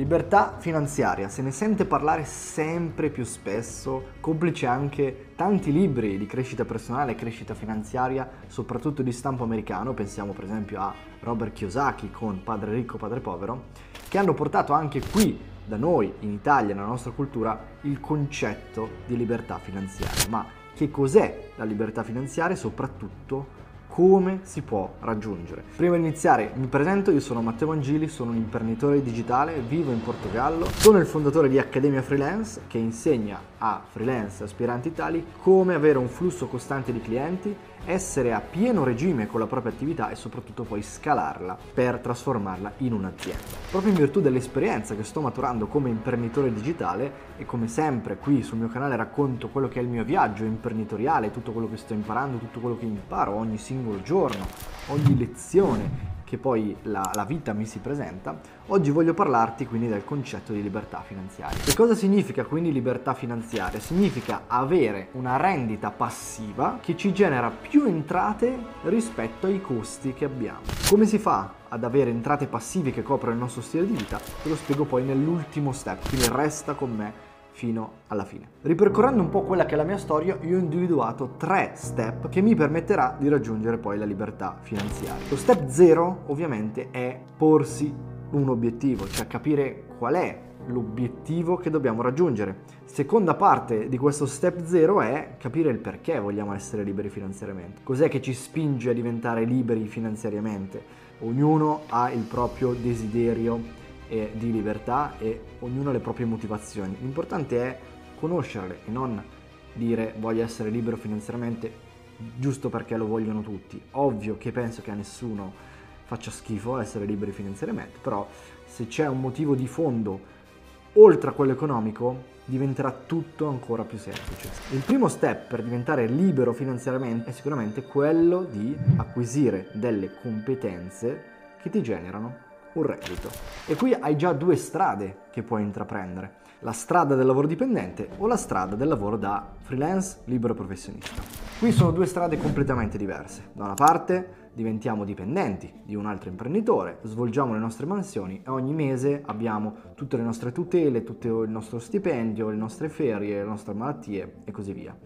Libertà finanziaria, se ne sente parlare sempre più spesso, complice anche tanti libri di crescita personale e crescita finanziaria, soprattutto di stampo americano, pensiamo per esempio a Robert Kiyosaki con Padre ricco, Padre povero, che hanno portato anche qui da noi in Italia, nella nostra cultura, il concetto di libertà finanziaria. Ma che cos'è la libertà finanziaria e soprattutto come si può raggiungere. Prima di iniziare mi presento, io sono Matteo Angili, sono un imprenditore digitale, vivo in Portogallo, sono il fondatore di Accademia Freelance che insegna a freelance aspiranti tali come avere un flusso costante di clienti essere a pieno regime con la propria attività e soprattutto poi scalarla per trasformarla in un'azienda. Proprio in virtù dell'esperienza che sto maturando come imprenditore digitale e come sempre qui sul mio canale racconto quello che è il mio viaggio imprenditoriale, tutto quello che sto imparando, tutto quello che imparo ogni singolo giorno, ogni lezione che poi la, la, vita mi si presenta, oggi voglio parlarti quindi del concetto di libertà finanziaria. Che cosa significa quindi libertà finanziaria? Significa avere una rendita passiva che ci genera più entrate rispetto ai costi che abbiamo. Come si fa ad avere entrate passive che coprono il nostro stile di vita? Te lo spiego poi nell'ultimo step, quindi resta con me fino alla fine. Ripercorrendo un po' quella che è la mia storia, io ho individuato tre step che mi permetterà di raggiungere poi la libertà finanziaria. Lo step 0 ovviamente è porsi un obiettivo, cioè capire qual è l'obiettivo che dobbiamo raggiungere. Seconda parte di questo step 0 è capire il perché vogliamo essere liberi finanziariamente. Cos'è che ci spinge a diventare liberi finanziariamente? Ognuno ha il proprio desiderio e di libertà e ognuno ha le proprie motivazioni. L'importante è conoscerle e non dire voglio essere libero finanziariamente giusto perché lo vogliono tutti. Ovvio che penso che a nessuno faccia schifo essere liberi finanziariamente, però se c'è un motivo di fondo oltre a quello economico diventerà tutto ancora più semplice. Il primo step per diventare libero finanziariamente è sicuramente quello di acquisire delle competenze che ti generano un reddito. E qui hai già due strade che puoi intraprendere, la strada del lavoro dipendente o la strada del lavoro da freelance libero professionista. Qui sono due strade completamente diverse. Da una parte diventiamo dipendenti di un altro imprenditore, svolgiamo le nostre mansioni e ogni mese abbiamo tutte le nostre tutele, tutto il nostro stipendio, le nostre ferie, le nostre malattie e così via.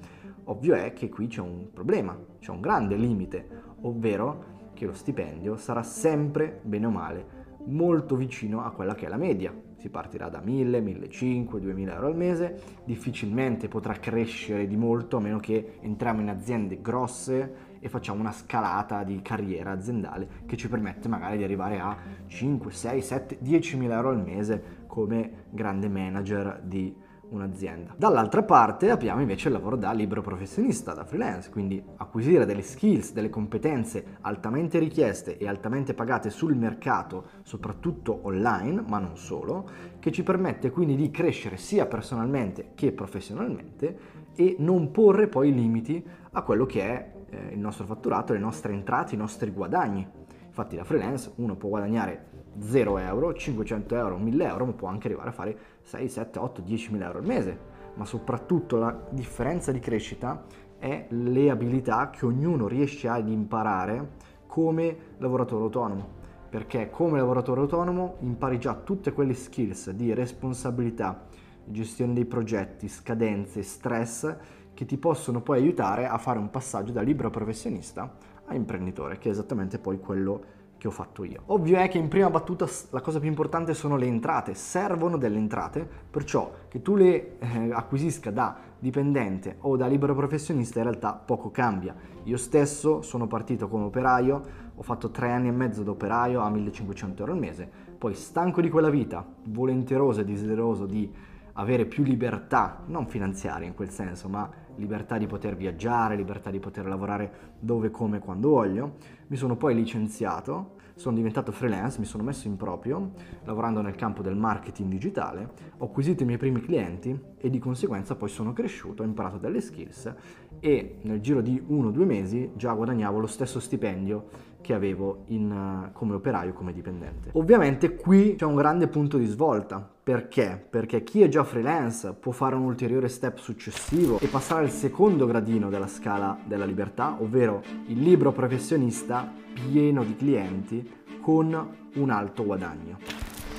Ovvio è che qui c'è un problema, c'è un grande limite, ovvero che lo stipendio sarà sempre, bene o male, molto vicino a quella che è la media. Si partirà da 1000, 1500, 2000 euro al mese, difficilmente potrà crescere di molto a meno che entriamo in aziende grosse e facciamo una scalata di carriera aziendale che ci permette magari di arrivare a 5, 6, 7, 10 mila euro al mese come grande manager di un'azienda. Dall'altra parte abbiamo invece il lavoro da libero professionista, da freelance, quindi acquisire delle skills, delle competenze altamente richieste e altamente pagate sul mercato, soprattutto online, ma non solo, che ci permette quindi di crescere sia personalmente che professionalmente e non porre poi limiti a quello che è eh, il nostro fatturato, le nostre entrate, i nostri guadagni. Infatti da freelance uno può guadagnare 0 euro, 500 euro, 1000 euro, ma può anche arrivare a fare 6, 7, 8, 10 mila euro al mese. Ma soprattutto la differenza di crescita è le abilità che ognuno riesce ad imparare come lavoratore autonomo. Perché come lavoratore autonomo impari già tutte quelle skills di responsabilità, gestione dei progetti, scadenze, stress che ti possono poi aiutare a fare un passaggio da libero professionista a imprenditore, che è esattamente poi quello che ho fatto io. Ovvio è che in prima battuta la cosa più importante sono le entrate, servono delle entrate, perciò che tu le eh, acquisisca da dipendente o da libero professionista in realtà poco cambia. Io stesso sono partito come operaio, ho fatto tre anni e mezzo da operaio a 1500 euro al mese, poi stanco di quella vita, volenteroso e desideroso di avere più libertà, non finanziaria in quel senso, ma libertà di poter viaggiare, libertà di poter lavorare dove, come, quando voglio. Mi sono poi licenziato, sono diventato freelance, mi sono messo in proprio, lavorando nel campo del marketing digitale, ho acquisito i miei primi clienti e di conseguenza poi sono cresciuto, ho imparato delle skills e nel giro di uno o due mesi già guadagnavo lo stesso stipendio che avevo in, come operaio, come dipendente. Ovviamente qui c'è un grande punto di svolta. Perché? Perché chi è già freelance può fare un ulteriore step successivo e passare al secondo gradino della scala della libertà, ovvero il libro professionista pieno di clienti con un alto guadagno.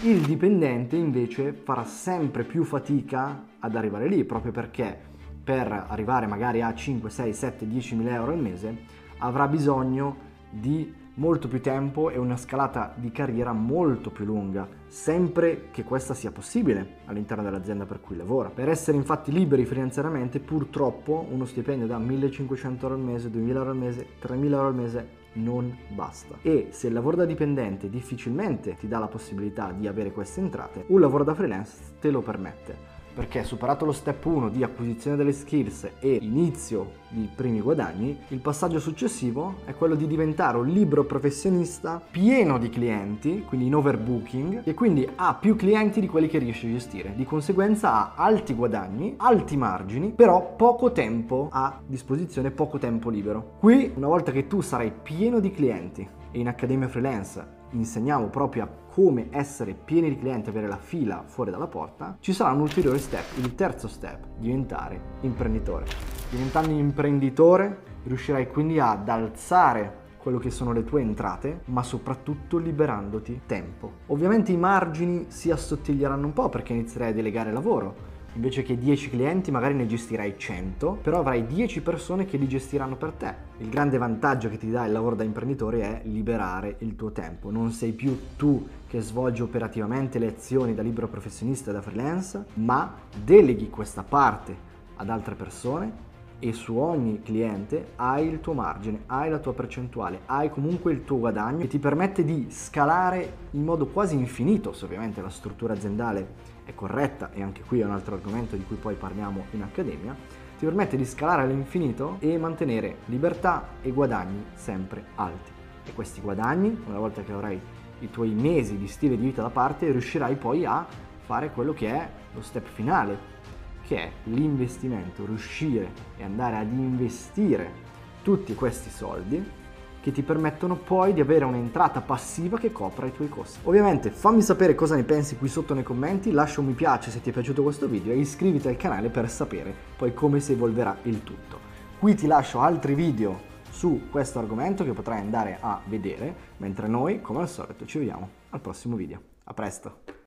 Il dipendente invece farà sempre più fatica ad arrivare lì, proprio perché per arrivare magari a 5, 6, 7, 10 mila euro al mese avrà bisogno di molto più tempo e una scalata di carriera molto più lunga, sempre che questa sia possibile all'interno dell'azienda per cui lavora. Per essere infatti liberi finanziariamente, purtroppo uno stipendio da 1500 euro al mese, 2000 euro al mese, 3000 euro al mese non basta. E se il lavoro da dipendente difficilmente ti dà la possibilità di avere queste entrate, un lavoro da freelance te lo permette perché superato lo step 1 di acquisizione delle skills e inizio di primi guadagni, il passaggio successivo è quello di diventare un libero professionista pieno di clienti, quindi in overbooking, e quindi ha più clienti di quelli che riesce a gestire. Di conseguenza ha alti guadagni, alti margini, però poco tempo a disposizione, poco tempo libero. Qui, una volta che tu sarai pieno di clienti e in Accademia Freelance insegniamo proprio a come essere pieni di clienti, avere la fila fuori dalla porta, ci sarà un ulteriore step, il terzo step, diventare imprenditore. Diventando imprenditore riuscirai quindi ad alzare quello che sono le tue entrate, ma soprattutto liberandoti tempo. Ovviamente i margini si assottiglieranno un po' perché inizierai a delegare lavoro, Invece che 10 clienti magari ne gestirai 100, però avrai 10 persone che li gestiranno per te. Il grande vantaggio che ti dà il lavoro da imprenditore è liberare il tuo tempo. Non sei più tu che svolgi operativamente le azioni da libero professionista e da freelance, ma deleghi questa parte ad altre persone e su ogni cliente hai il tuo margine, hai la tua percentuale, hai comunque il tuo guadagno che ti permette di scalare in modo quasi infinito, se ovviamente la struttura aziendale è corretta e anche qui è un altro argomento di cui poi parliamo in accademia, ti permette di scalare all'infinito e mantenere libertà e guadagni sempre alti. E questi guadagni, una volta che avrai i tuoi mesi di stile di vita da parte, riuscirai poi a fare quello che è lo step finale, che è l'investimento, riuscire e andare ad investire tutti questi soldi che ti permettono poi di avere un'entrata passiva che copra i tuoi costi. Ovviamente fammi sapere cosa ne pensi qui sotto nei commenti, lascia un mi piace se ti è piaciuto questo video e iscriviti al canale per sapere poi come si evolverà il tutto. Qui ti lascio altri video su questo argomento che potrai andare a vedere, mentre noi, come al solito, ci vediamo al prossimo video. A presto!